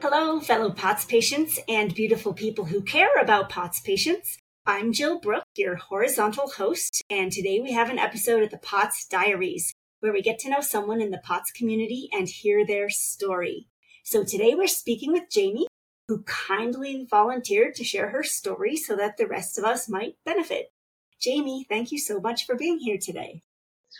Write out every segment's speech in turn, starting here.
Hello, fellow POTS patients and beautiful people who care about POTS patients. I'm Jill Brook, your horizontal host, and today we have an episode of the POTS Diaries where we get to know someone in the POTS community and hear their story. So today we're speaking with Jamie, who kindly volunteered to share her story so that the rest of us might benefit. Jamie, thank you so much for being here today.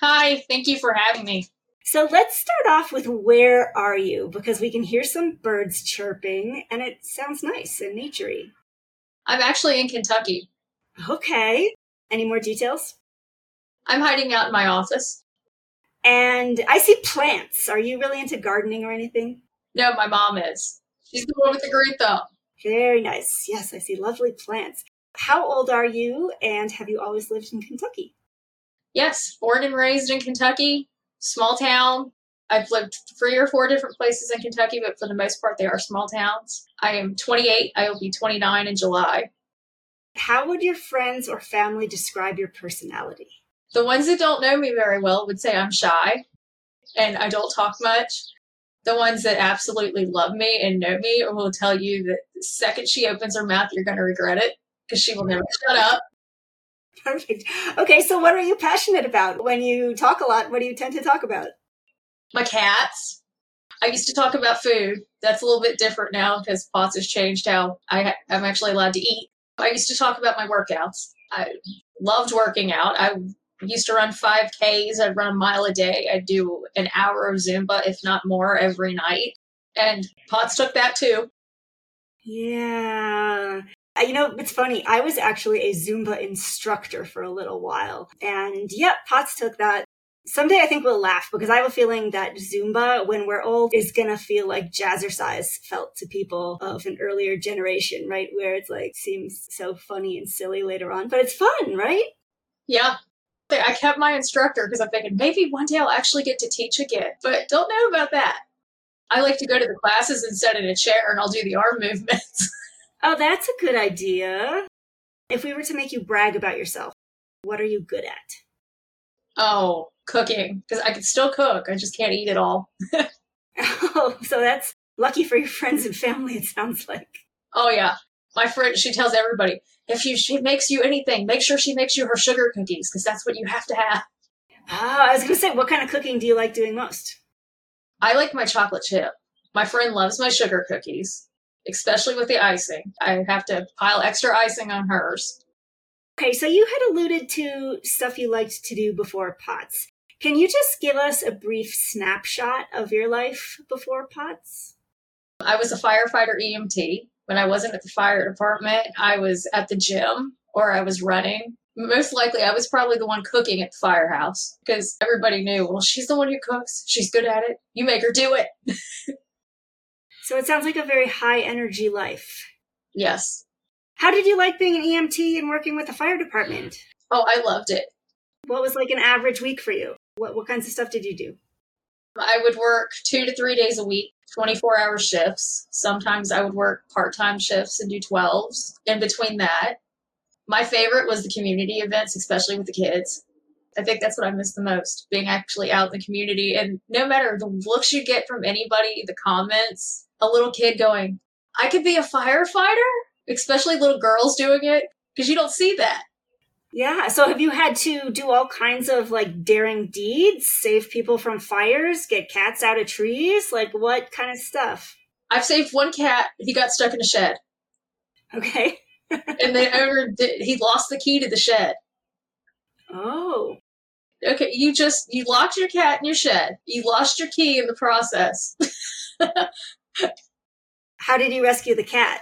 Hi, thank you for having me. So let's start off with where are you? Because we can hear some birds chirping and it sounds nice and naturey. I'm actually in Kentucky. Okay. Any more details? I'm hiding out in my office. And I see plants. Are you really into gardening or anything? No, my mom is. She's the one with the great thumb. Very nice. Yes, I see lovely plants. How old are you and have you always lived in Kentucky? Yes, born and raised in Kentucky small town. I've lived three or four different places in Kentucky, but for the most part, they are small towns. I am 28. I will be 29 in July. How would your friends or family describe your personality? The ones that don't know me very well would say I'm shy and I don't talk much. The ones that absolutely love me and know me will tell you that the second she opens her mouth, you're going to regret it because she will never shut up. Perfect. Okay, so what are you passionate about? When you talk a lot, what do you tend to talk about? My cats. I used to talk about food. That's a little bit different now because POTS has changed how I, I'm actually allowed to eat. I used to talk about my workouts. I loved working out. I used to run 5Ks. I'd run a mile a day. I'd do an hour of Zumba, if not more, every night. And POTS took that too. Yeah. You know, it's funny. I was actually a Zumba instructor for a little while. And yep, POTS took that. Someday I think we'll laugh because I have a feeling that Zumba, when we're old, is going to feel like jazzercise felt to people of an earlier generation, right? Where it's like, seems so funny and silly later on, but it's fun, right? Yeah. I kept my instructor because I'm thinking maybe one day I'll actually get to teach again, but don't know about that. I like to go to the classes and sit in a chair and I'll do the arm movements. Oh, that's a good idea. If we were to make you brag about yourself, what are you good at? Oh, cooking. Because I can still cook. I just can't eat it all. oh, so that's lucky for your friends and family, it sounds like. Oh, yeah. My friend, she tells everybody if you, she makes you anything, make sure she makes you her sugar cookies because that's what you have to have. Oh, I was going to say, what kind of cooking do you like doing most? I like my chocolate chip. My friend loves my sugar cookies especially with the icing. I have to pile extra icing on hers. Okay, so you had alluded to stuff you liked to do before POTS. Can you just give us a brief snapshot of your life before POTS? I was a firefighter EMT. When I wasn't at the fire department, I was at the gym or I was running. Most likely, I was probably the one cooking at the firehouse because everybody knew, well, she's the one who cooks. She's good at it. You make her do it. So it sounds like a very high energy life. Yes. How did you like being an EMT and working with the fire department? Oh, I loved it. What was like an average week for you? What what kinds of stuff did you do? I would work 2 to 3 days a week, 24-hour shifts. Sometimes I would work part-time shifts and do 12s. In between that, my favorite was the community events, especially with the kids. I think that's what I miss the most, being actually out in the community. And no matter the looks you get from anybody, the comments, a little kid going, I could be a firefighter, especially little girls doing it, because you don't see that. Yeah. So have you had to do all kinds of like daring deeds, save people from fires, get cats out of trees? Like what kind of stuff? I've saved one cat. He got stuck in a shed. Okay. and the owner did, he lost the key to the shed. Oh. Okay, you just you locked your cat in your shed. You lost your key in the process. How did you rescue the cat?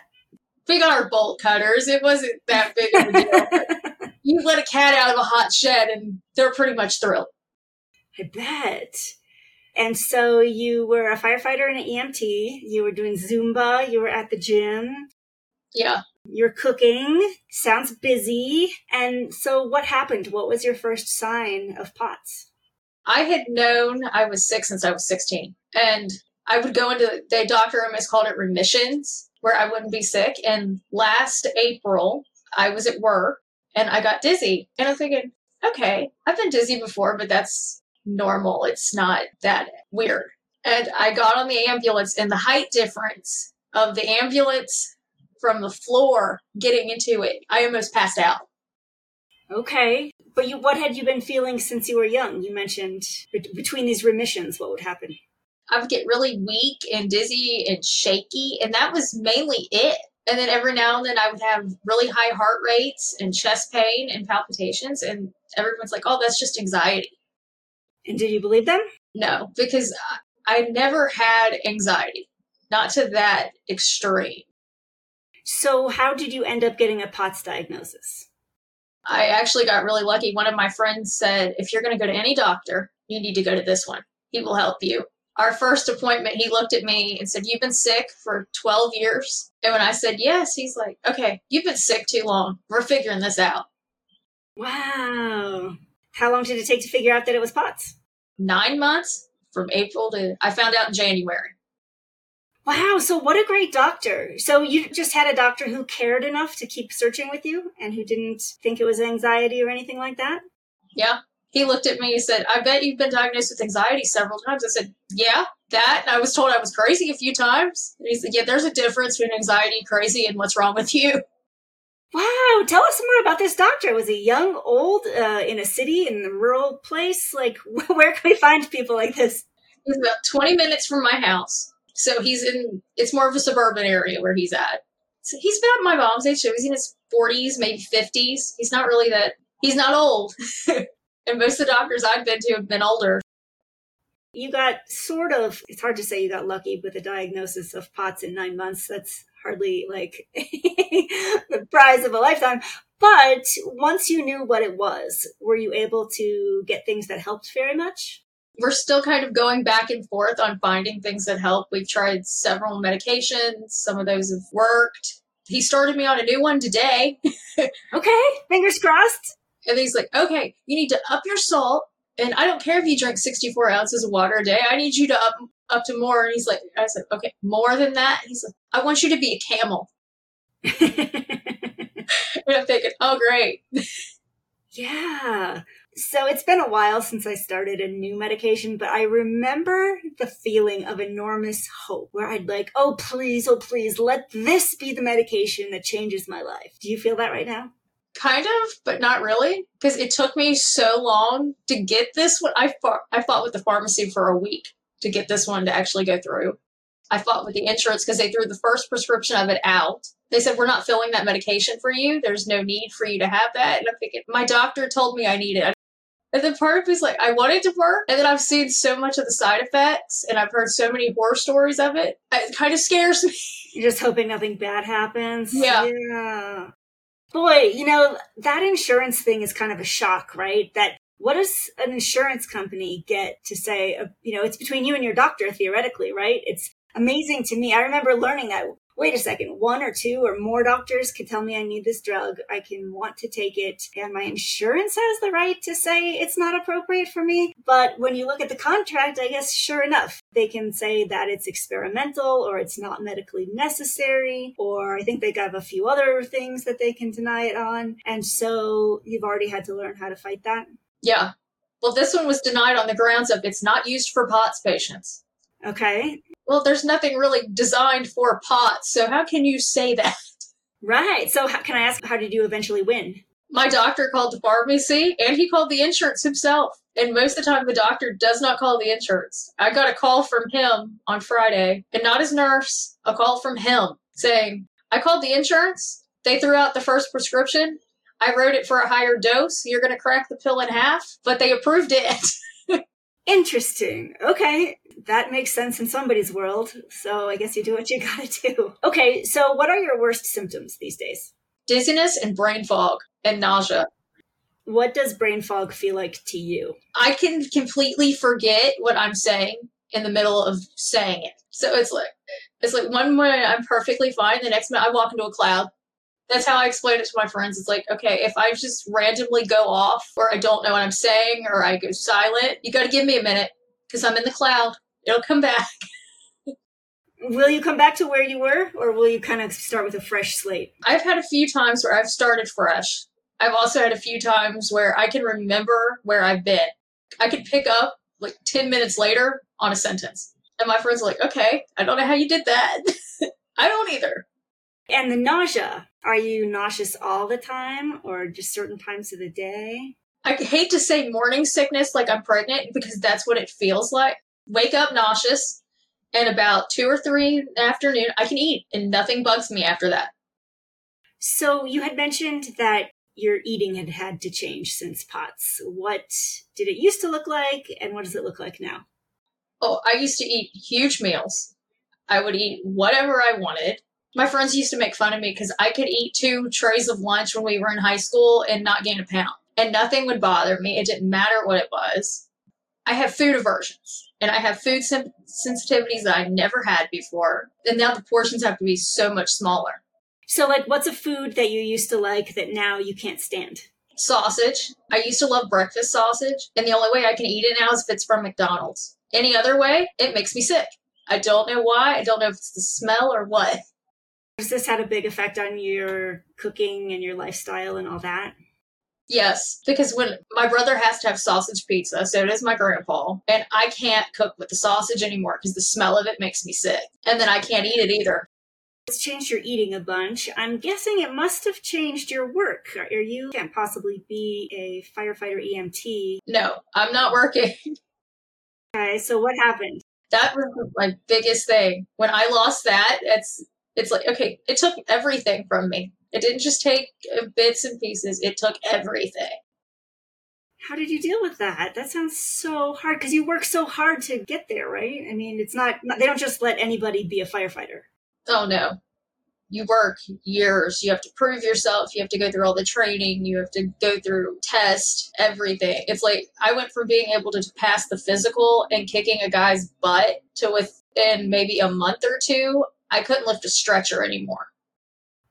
We got our bolt cutters. It wasn't that big of a deal. you let a cat out of a hot shed and they're pretty much thrilled. I bet. And so you were a firefighter and an EMT. You were doing Zumba. You were at the gym. Yeah. You're cooking. Sounds busy. And so what happened? What was your first sign of POTS? I had known I was sick since I was 16. And I would go into the doctor almost called it remissions, where I wouldn't be sick. And last April, I was at work and I got dizzy. And I'm thinking, okay, I've been dizzy before, but that's normal. It's not that weird. And I got on the ambulance, and the height difference of the ambulance from the floor getting into it, I almost passed out. Okay. But you, what had you been feeling since you were young? You mentioned between these remissions, what would happen? I would get really weak and dizzy and shaky, and that was mainly it. And then every now and then I would have really high heart rates and chest pain and palpitations, and everyone's like, oh, that's just anxiety. And did you believe them? No, because I never had anxiety, not to that extreme. So, how did you end up getting a POTS diagnosis? I actually got really lucky. One of my friends said, if you're going to go to any doctor, you need to go to this one. He will help you. Our first appointment, he looked at me and said, You've been sick for 12 years. And when I said yes, he's like, Okay, you've been sick too long. We're figuring this out. Wow. How long did it take to figure out that it was POTS? Nine months from April to, I found out in January. Wow, so what a great doctor. So you just had a doctor who cared enough to keep searching with you and who didn't think it was anxiety or anything like that? Yeah. He looked at me and said, I bet you've been diagnosed with anxiety several times. I said, Yeah, that. And I was told I was crazy a few times. And he said, Yeah, there's a difference between anxiety, crazy, and what's wrong with you. Wow, tell us more about this doctor. Was he young, old, uh, in a city, in a rural place? Like, where can we find people like this? He's about 20 minutes from my house. So he's in, it's more of a suburban area where he's at. So he's about my mom's age, so he's in his 40s, maybe 50s. He's not really that, he's not old. and most of the doctors I've been to have been older. You got sort of, it's hard to say you got lucky with a diagnosis of POTS in nine months. That's hardly like the prize of a lifetime. But once you knew what it was, were you able to get things that helped very much? we're still kind of going back and forth on finding things that help. We've tried several medications, some of those have worked. He started me on a new one today. okay, fingers crossed. And he's like, okay, you need to up your salt. And I don't care if you drink 64 ounces of water a day. I need you to up up to more. And he's like, I said, okay, more than that. He's like, I want you to be a camel. and I'm thinking, oh, great. yeah. So it's been a while since I started a new medication, but I remember the feeling of enormous hope where I'd like, oh, please, oh, please, let this be the medication that changes my life. Do you feel that right now? Kind of, but not really, because it took me so long to get this one. I fought, I fought with the pharmacy for a week to get this one to actually go through. I fought with the insurance because they threw the first prescription of it out. They said, We're not filling that medication for you. There's no need for you to have that. And I'm thinking, My doctor told me I need it. And then part of me is like, I want it to work. And then I've seen so much of the side effects and I've heard so many horror stories of it. It kind of scares me. You're just hoping nothing bad happens. Yeah. Yeah. Boy, you know, that insurance thing is kind of a shock, right? That what does an insurance company get to say, uh, you know, it's between you and your doctor theoretically, right? It's amazing to me. I remember learning that wait a second, one or two or more doctors can tell me I need this drug. I can want to take it, and my insurance has the right to say it's not appropriate for me. But when you look at the contract, I guess sure enough, they can say that it's experimental or it's not medically necessary, or I think they have a few other things that they can deny it on. And so you've already had to learn how to fight that. Yeah. Well, this one was denied on the grounds of it's not used for POTS patients. Okay well, there's nothing really designed for pots, so how can you say that? Right. So, how, can I ask, how did you eventually win? My doctor called the pharmacy and he called the insurance himself. And most of the time, the doctor does not call the insurance. I got a call from him on Friday, and not his nurse, a call from him saying, I called the insurance. They threw out the first prescription. I wrote it for a higher dose. You're going to crack the pill in half, but they approved it. Interesting. Okay that makes sense in somebody's world. So I guess you do what you gotta do. Okay, so what are your worst symptoms these days? Dizziness and brain fog and nausea. What does brain fog feel like to you? I can completely forget what I'm saying in the middle of saying it. So it's like it's like one minute I'm perfectly fine, the next minute I walk into a cloud. That's how I explain it to my friends. It's like, okay, if I just randomly go off or I don't know what I'm saying or I go silent, you got to give me a minute because I'm in the cloud. It'll come back. Will you come back to where you were or will you kind of start with a fresh slate? I've had a few times where I've started fresh. I've also had a few times where I can remember where I've been. I could pick up like 10 minutes later on a sentence. And my friends are like, okay, I don't know how you did that. I don't either. And the nausea, are you nauseous all the time or just certain times of the day? I hate to say morning sickness like I'm pregnant because that's what it feels like. Wake up nauseous, and about two or three in the afternoon, I can eat, and nothing bugs me after that. So you had mentioned that your eating had had to change since POTS. What did it used to look like, and what does it look like now? Oh, I used to eat huge meals. I would eat whatever I wanted. My friends used to make fun of me because I could eat two trays of lunch when we were in high school and not gain a pound. And nothing would bother me. It didn't matter what it was. I have food aversions and I have food sen- sensitivities that I never had before. And now the portions have to be so much smaller. So, like, what's a food that you used to like that now you can't stand? Sausage. I used to love breakfast sausage, and the only way I can eat it now is if it's from McDonald's. Any other way, it makes me sick. I don't know why. I don't know if it's the smell or what. Has this had a big effect on your cooking and your lifestyle and all that? Yes, because when my brother has to have sausage pizza, so does my grandpa, and I can't cook with the sausage anymore because the smell of it makes me sick. And then I can't eat it either. It's changed your eating a bunch. I'm guessing it must have changed your work. Or you can't possibly be a firefighter EMT. No, I'm not working. Okay, so what happened? That was my biggest thing. When I lost that, it's it's like okay, it took everything from me. It didn't just take uh, bits and pieces. It took everything. How did you deal with that? That sounds so hard because you work so hard to get there, right? I mean, it's not, they don't just let anybody be a firefighter. Oh no. You work years. You have to prove yourself. You have to go through all the training. You have to go through test, everything. It's like I went from being able to pass the physical and kicking a guy's butt to within maybe a month or two, I couldn't lift a stretcher anymore.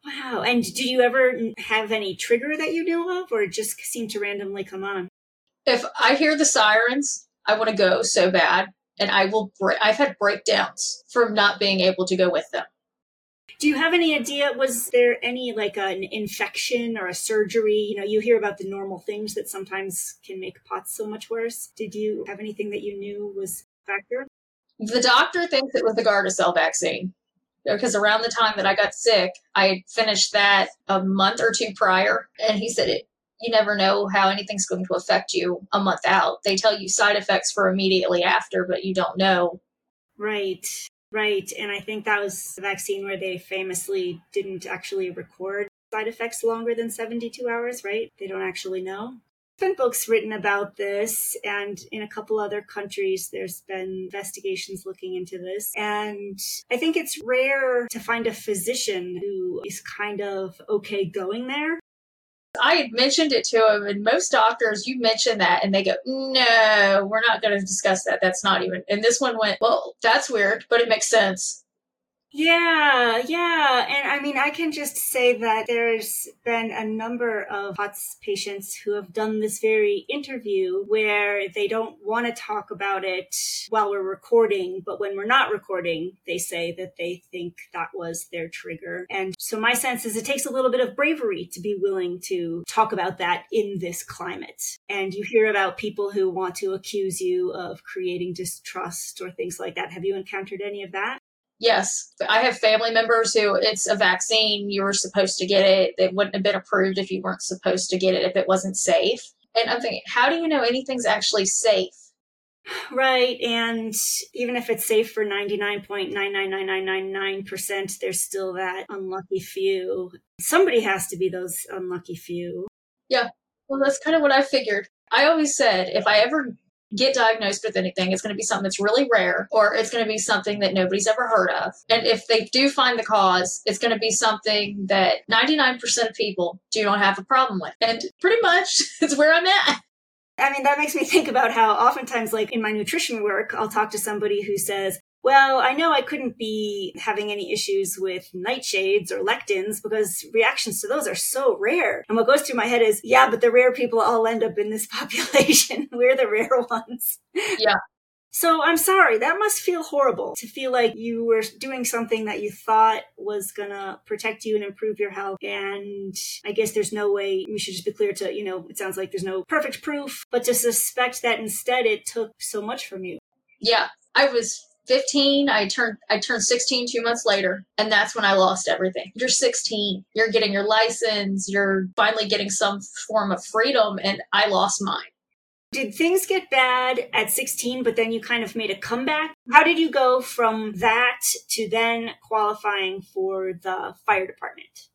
Wow. And did you ever have any trigger that you knew of, or it just seemed to randomly come on? If I hear the sirens, I want to go so bad, and I will. Break, I've had breakdowns from not being able to go with them. Do you have any idea? Was there any like an infection or a surgery? You know, you hear about the normal things that sometimes can make POTS so much worse. Did you have anything that you knew was a factor? The doctor thinks it was the Gardasil vaccine because around the time that I got sick, I finished that a month or two prior, and he said it. You never know how anything's going to affect you a month out. They tell you side effects for immediately after, but you don't know. Right, right. And I think that was the vaccine where they famously didn't actually record side effects longer than 72 hours, right? They don't actually know been books written about this, and in a couple other countries, there's been investigations looking into this. And I think it's rare to find a physician who is kind of okay going there. I had mentioned it to him, and most doctors, you mention that, and they go, No, we're not going to discuss that. That's not even. And this one went, Well, that's weird, but it makes sense. Yeah, yeah. And I mean, I can just say that there's been a number of POTS patients who have done this very interview where they don't want to talk about it while we're recording, but when we're not recording, they say that they think that was their trigger. And so my sense is it takes a little bit of bravery to be willing to talk about that in this climate. And you hear about people who want to accuse you of creating distrust or things like that. Have you encountered any of that? Yes, I have family members who it's a vaccine. You were supposed to get it. It wouldn't have been approved if you weren't supposed to get it if it wasn't safe. And I'm thinking, how do you know anything's actually safe? Right. And even if it's safe for 99.999999%, there's still that unlucky few. Somebody has to be those unlucky few. Yeah. Well, that's kind of what I figured. I always said if I ever get diagnosed with anything, it's going to be something that's really rare or it's going to be something that nobody's ever heard of. And if they do find the cause, it's going to be something that 99% of people do not have a problem with. And pretty much it's where I'm at. I mean, that makes me think about how oftentimes, like in my nutrition work, I'll talk to somebody who says, well, I know I couldn't be having any issues with nightshades or lectins because reactions to those are so rare. And what goes through my head is, yeah, but the rare people all end up in this population. We're the rare ones. Yeah. So I'm sorry, that must feel horrible to feel like you were doing something that you thought was gonna protect you and improve your health. And I guess there's no way, we should just be clear to, you know, it sounds like there's no perfect proof, but to suspect that instead it took so much from you. Yeah. I was 15 i turned i turned 16 two months later and that's when i lost everything. You're 16 you're getting your license you're finally getting some form of freedom and i lost mine. Did things get bad at 16 but then you kind of made a comeback? How did you go from that to then qualifying for the fire department?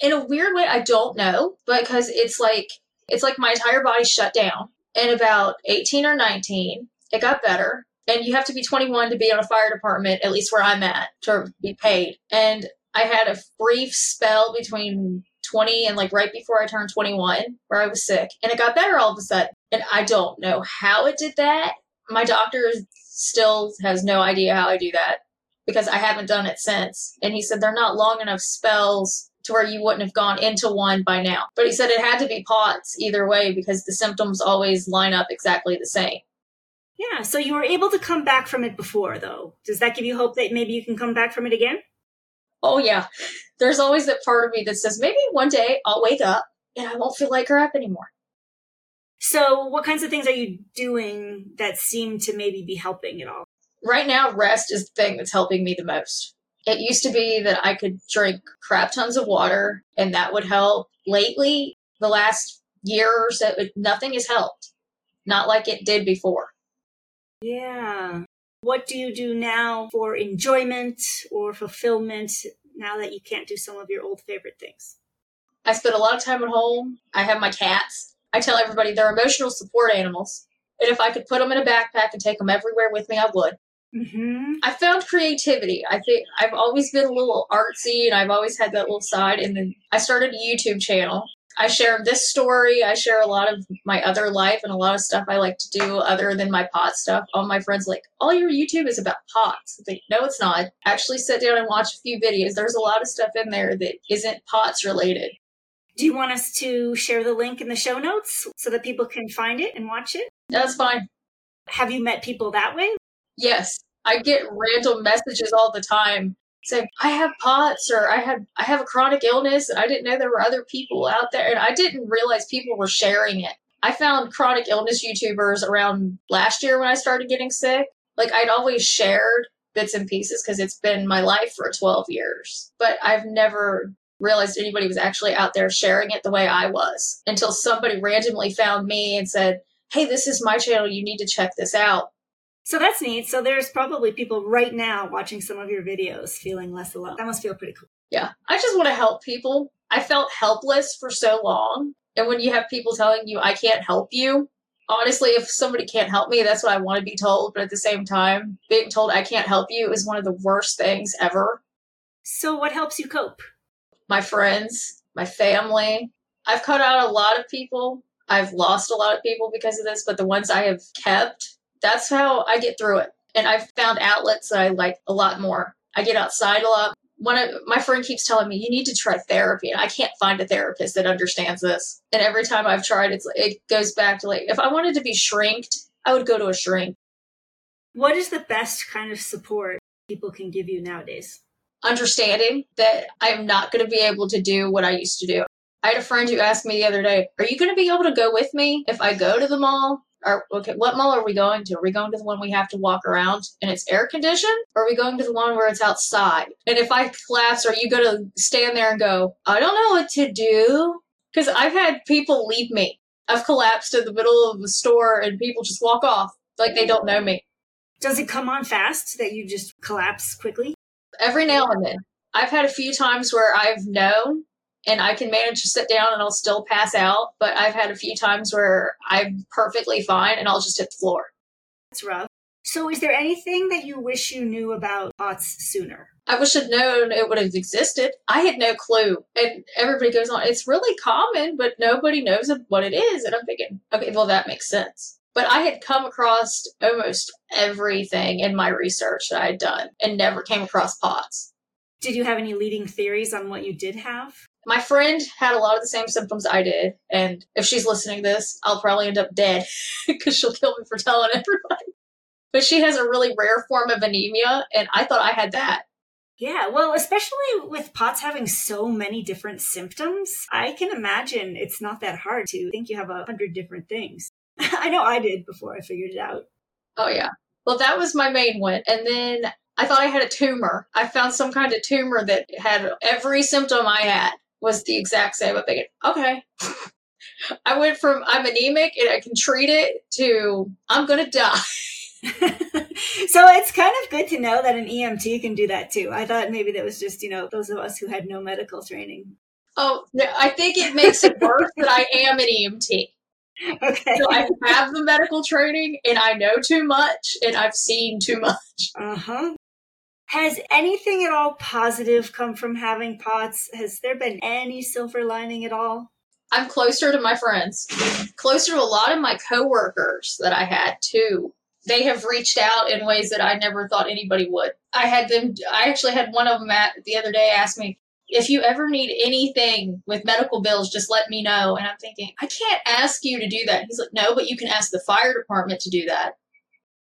In a weird way i don't know because it's like it's like my entire body shut down and about 18 or 19 it got better and you have to be 21 to be on a fire department, at least where I'm at, to be paid. And I had a brief spell between 20 and like right before I turned 21 where I was sick, and it got better all of a sudden. And I don't know how it did that. My doctor still has no idea how I do that because I haven't done it since. And he said they're not long enough spells to where you wouldn't have gone into one by now. But he said it had to be POTS either way because the symptoms always line up exactly the same. Yeah, so you were able to come back from it before, though. Does that give you hope that maybe you can come back from it again? Oh, yeah. There's always that part of me that says maybe one day I'll wake up and I won't feel like crap anymore. So, what kinds of things are you doing that seem to maybe be helping at all? Right now, rest is the thing that's helping me the most. It used to be that I could drink crap tons of water and that would help. Lately, the last year or so, nothing has helped. Not like it did before. Yeah. What do you do now for enjoyment or fulfillment now that you can't do some of your old favorite things? I spend a lot of time at home. I have my cats. I tell everybody they're emotional support animals. And if I could put them in a backpack and take them everywhere with me, I would. Mm-hmm. I found creativity. I think I've always been a little artsy and I've always had that little side. And then I started a YouTube channel I share this story. I share a lot of my other life and a lot of stuff I like to do other than my pot stuff. All my friends like, all your YouTube is about pots. I think, no, it's not. Actually sit down and watch a few videos. There's a lot of stuff in there that isn't pots related. Do you want us to share the link in the show notes so that people can find it and watch it? That's fine. Have you met people that way? Yes. I get random messages all the time saying I have POTS or I had I have a chronic illness and I didn't know there were other people out there and I didn't realize people were sharing it. I found chronic illness YouTubers around last year when I started getting sick. Like I'd always shared bits and pieces because it's been my life for 12 years. But I've never realized anybody was actually out there sharing it the way I was until somebody randomly found me and said, Hey, this is my channel. You need to check this out. So that's neat. So there's probably people right now watching some of your videos feeling less alone. That must feel pretty cool. Yeah. I just want to help people. I felt helpless for so long. And when you have people telling you, I can't help you, honestly, if somebody can't help me, that's what I want to be told. But at the same time, being told I can't help you is one of the worst things ever. So, what helps you cope? My friends, my family. I've cut out a lot of people. I've lost a lot of people because of this, but the ones I have kept that's how I get through it. And I've found outlets that I like a lot more. I get outside a lot. One of my friend keeps telling me you need to try therapy, and I can't find a therapist that understands this. And every time I've tried, it's it goes back to like if I wanted to be shrinked, I would go to a shrink. What is the best kind of support people can give you nowadays? Understanding that I'm not going to be able to do what I used to do. I had a friend who asked me the other day, Are you going to be able to go with me if I go to the mall? Are okay what mall are we going to? Are we going to the one we have to walk around and it's air conditioned? Or are we going to the one where it's outside? And if i collapse are you going to stand there and go i don't know what to do? Because i've had people leave me. I've collapsed in the middle of the store and people just walk off like they don't know me. Does it come on fast that you just collapse quickly? Every now and then. I've had a few times where i've known and I can manage to sit down and I'll still pass out. But I've had a few times where I'm perfectly fine and I'll just hit the floor. That's rough. So, is there anything that you wish you knew about POTS sooner? I wish I'd known it would have existed. I had no clue. And everybody goes on, it's really common, but nobody knows what it is. And I'm thinking, okay, well, that makes sense. But I had come across almost everything in my research that I had done and never came across POTS. Did you have any leading theories on what you did have? My friend had a lot of the same symptoms I did. And if she's listening to this, I'll probably end up dead because she'll kill me for telling everybody. But she has a really rare form of anemia, and I thought I had that. Yeah, well, especially with POTS having so many different symptoms, I can imagine it's not that hard to think you have a hundred different things. I know I did before I figured it out. Oh, yeah. Well, that was my main one. And then I thought I had a tumor. I found some kind of tumor that had every symptom I had was the exact same. I'm thinking, okay. I went from I'm anemic and I can treat it to I'm going to die. so it's kind of good to know that an EMT can do that too. I thought maybe that was just, you know, those of us who had no medical training. Oh, no, I think it makes it worse that I am an EMT. Okay. So I have the medical training and I know too much and I've seen too much. Uh huh. Has anything at all positive come from having POTS? Has there been any silver lining at all? I'm closer to my friends, closer to a lot of my coworkers that I had too. They have reached out in ways that I never thought anybody would. I had them, I actually had one of them at the other day ask me, if you ever need anything with medical bills, just let me know. And I'm thinking, I can't ask you to do that. He's like, no, but you can ask the fire department to do that.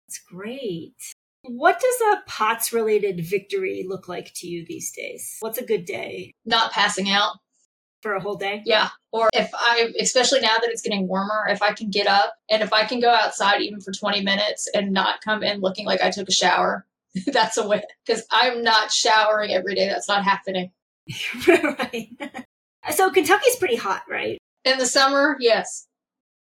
That's great. What does a POTS related victory look like to you these days? What's a good day? Not passing out. For a whole day? Yeah. Or if I, especially now that it's getting warmer, if I can get up and if I can go outside even for 20 minutes and not come in looking like I took a shower, that's a win. Because I'm not showering every day. That's not happening. right. So Kentucky's pretty hot, right? In the summer, yes.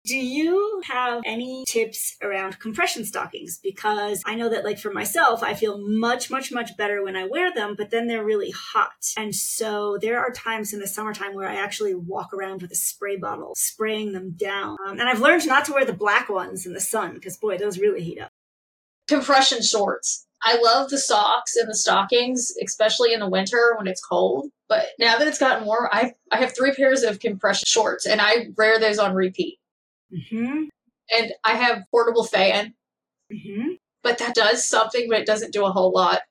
Do you have any tips around compression stockings? Because I know that, like, for myself, I feel much, much, much better when I wear them, but then they're really hot. And so there are times in the summertime where I actually walk around with a spray bottle, spraying them down. Um, and I've learned not to wear the black ones in the sun because, boy, those really heat up. Compression shorts. I love the socks and the stockings, especially in the winter when it's cold. But now that it's gotten warm, I I have three pairs of compression shorts, and I wear those on repeat. Mm-hmm. And I have portable fan, Mm-hmm. but that does something, but it doesn't do a whole lot.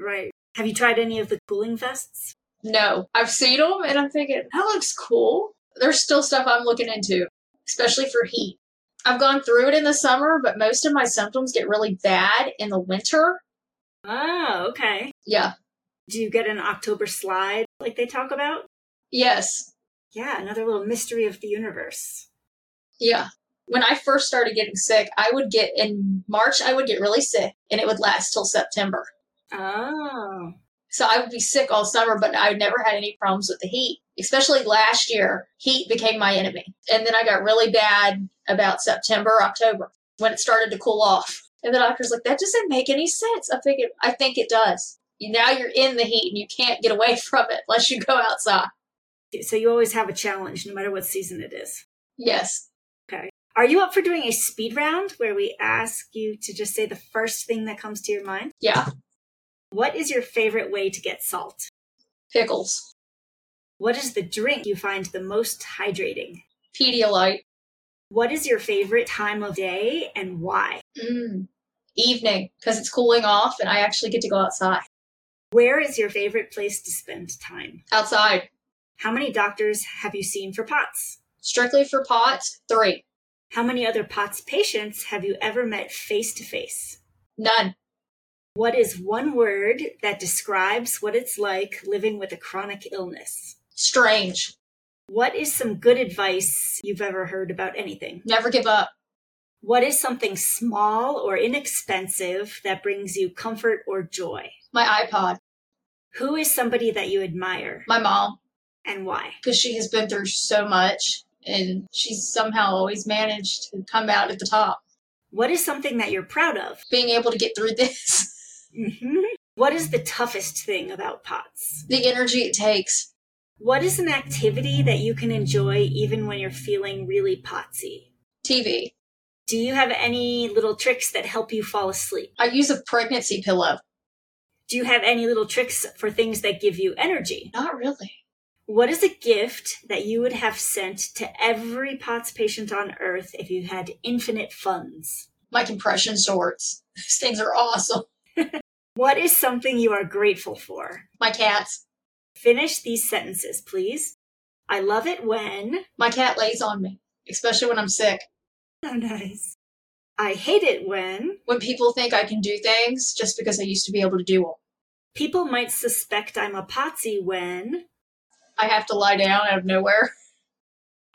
Right. Have you tried any of the cooling vests? No, I've seen them, and I'm thinking that looks cool. There's still stuff I'm looking into, especially for heat. I've gone through it in the summer, but most of my symptoms get really bad in the winter. Oh, okay. Yeah. Do you get an October slide like they talk about? Yes. Yeah, another little mystery of the universe. Yeah. When I first started getting sick, I would get in March, I would get really sick and it would last till September. Oh. So I would be sick all summer, but I never had any problems with the heat. Especially last year, heat became my enemy. And then I got really bad about September, October, when it started to cool off. And the doctor's like, that doesn't make any sense. I'm thinking, I think it does. Now you're in the heat and you can't get away from it unless you go outside. So you always have a challenge no matter what season it is. Yes. Are you up for doing a speed round where we ask you to just say the first thing that comes to your mind? Yeah. What is your favorite way to get salt? Pickles. What is the drink you find the most hydrating? Pedialyte. What is your favorite time of day and why? Mm. Evening, because it's cooling off and I actually get to go outside. Where is your favorite place to spend time? Outside. How many doctors have you seen for POTS? Strictly for pots, three. How many other POTS patients have you ever met face to face? None. What is one word that describes what it's like living with a chronic illness? Strange. What is some good advice you've ever heard about anything? Never give up. What is something small or inexpensive that brings you comfort or joy? My iPod. Who is somebody that you admire My mom, and why? because she has been through so much and she's somehow always managed to come out at the top. What is something that you're proud of? Being able to get through this, hmm What is the toughest thing about POTS? the energy it takes. What is an activity that you can enjoy even when you're feeling really potsy? TV. Do you have any little tricks that help you fall asleep? I use a pregnancy pillow. Do you have any little tricks for things that give you energy? Not really. What is a gift that you would have sent to every POTS patient on earth if you had infinite funds? My compression shorts. These things are awesome. What is something you are grateful for? My cats. Finish these sentences, please. I love it when. My cat lays on me, especially when I'm sick. Oh, nice. I hate it when. When people think I can do things just because I used to be able to do them. People might suspect I'm a potsy when. I have to lie down out of nowhere.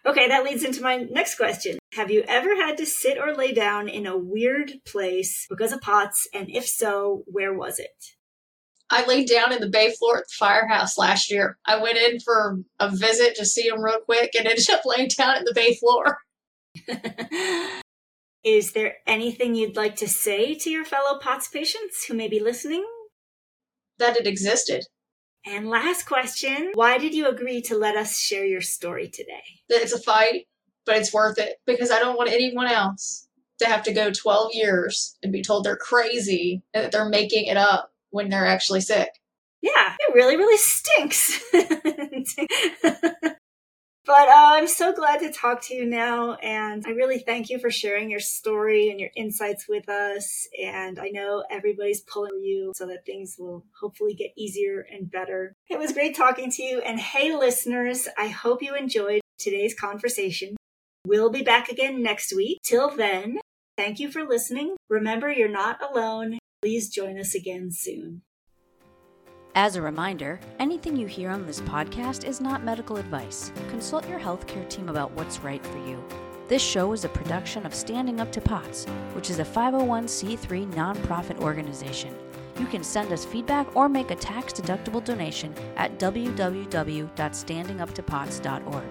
Okay, that leads into my next question. Have you ever had to sit or lay down in a weird place because of POTS? And if so, where was it? I laid down in the bay floor at the firehouse last year. I went in for a visit to see them real quick and ended up laying down in the bay floor. Is there anything you'd like to say to your fellow POTS patients who may be listening? That it existed. And last question Why did you agree to let us share your story today? That it's a fight, but it's worth it because I don't want anyone else to have to go 12 years and be told they're crazy and that they're making it up when they're actually sick. Yeah, it really, really stinks. But uh, I'm so glad to talk to you now, and I really thank you for sharing your story and your insights with us. And I know everybody's pulling you so that things will hopefully get easier and better. It was great talking to you. And hey, listeners, I hope you enjoyed today's conversation. We'll be back again next week. Till then, thank you for listening. Remember, you're not alone. Please join us again soon. As a reminder, anything you hear on this podcast is not medical advice. Consult your healthcare team about what's right for you. This show is a production of Standing Up to POTS, which is a 501c3 nonprofit organization. You can send us feedback or make a tax deductible donation at www.standinguptopots.org.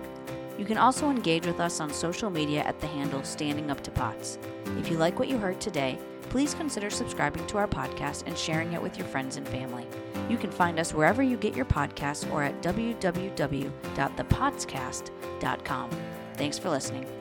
You can also engage with us on social media at the handle Standing Up to POTS. If you like what you heard today, please consider subscribing to our podcast and sharing it with your friends and family. You can find us wherever you get your podcasts or at www.thepotscast.com. Thanks for listening.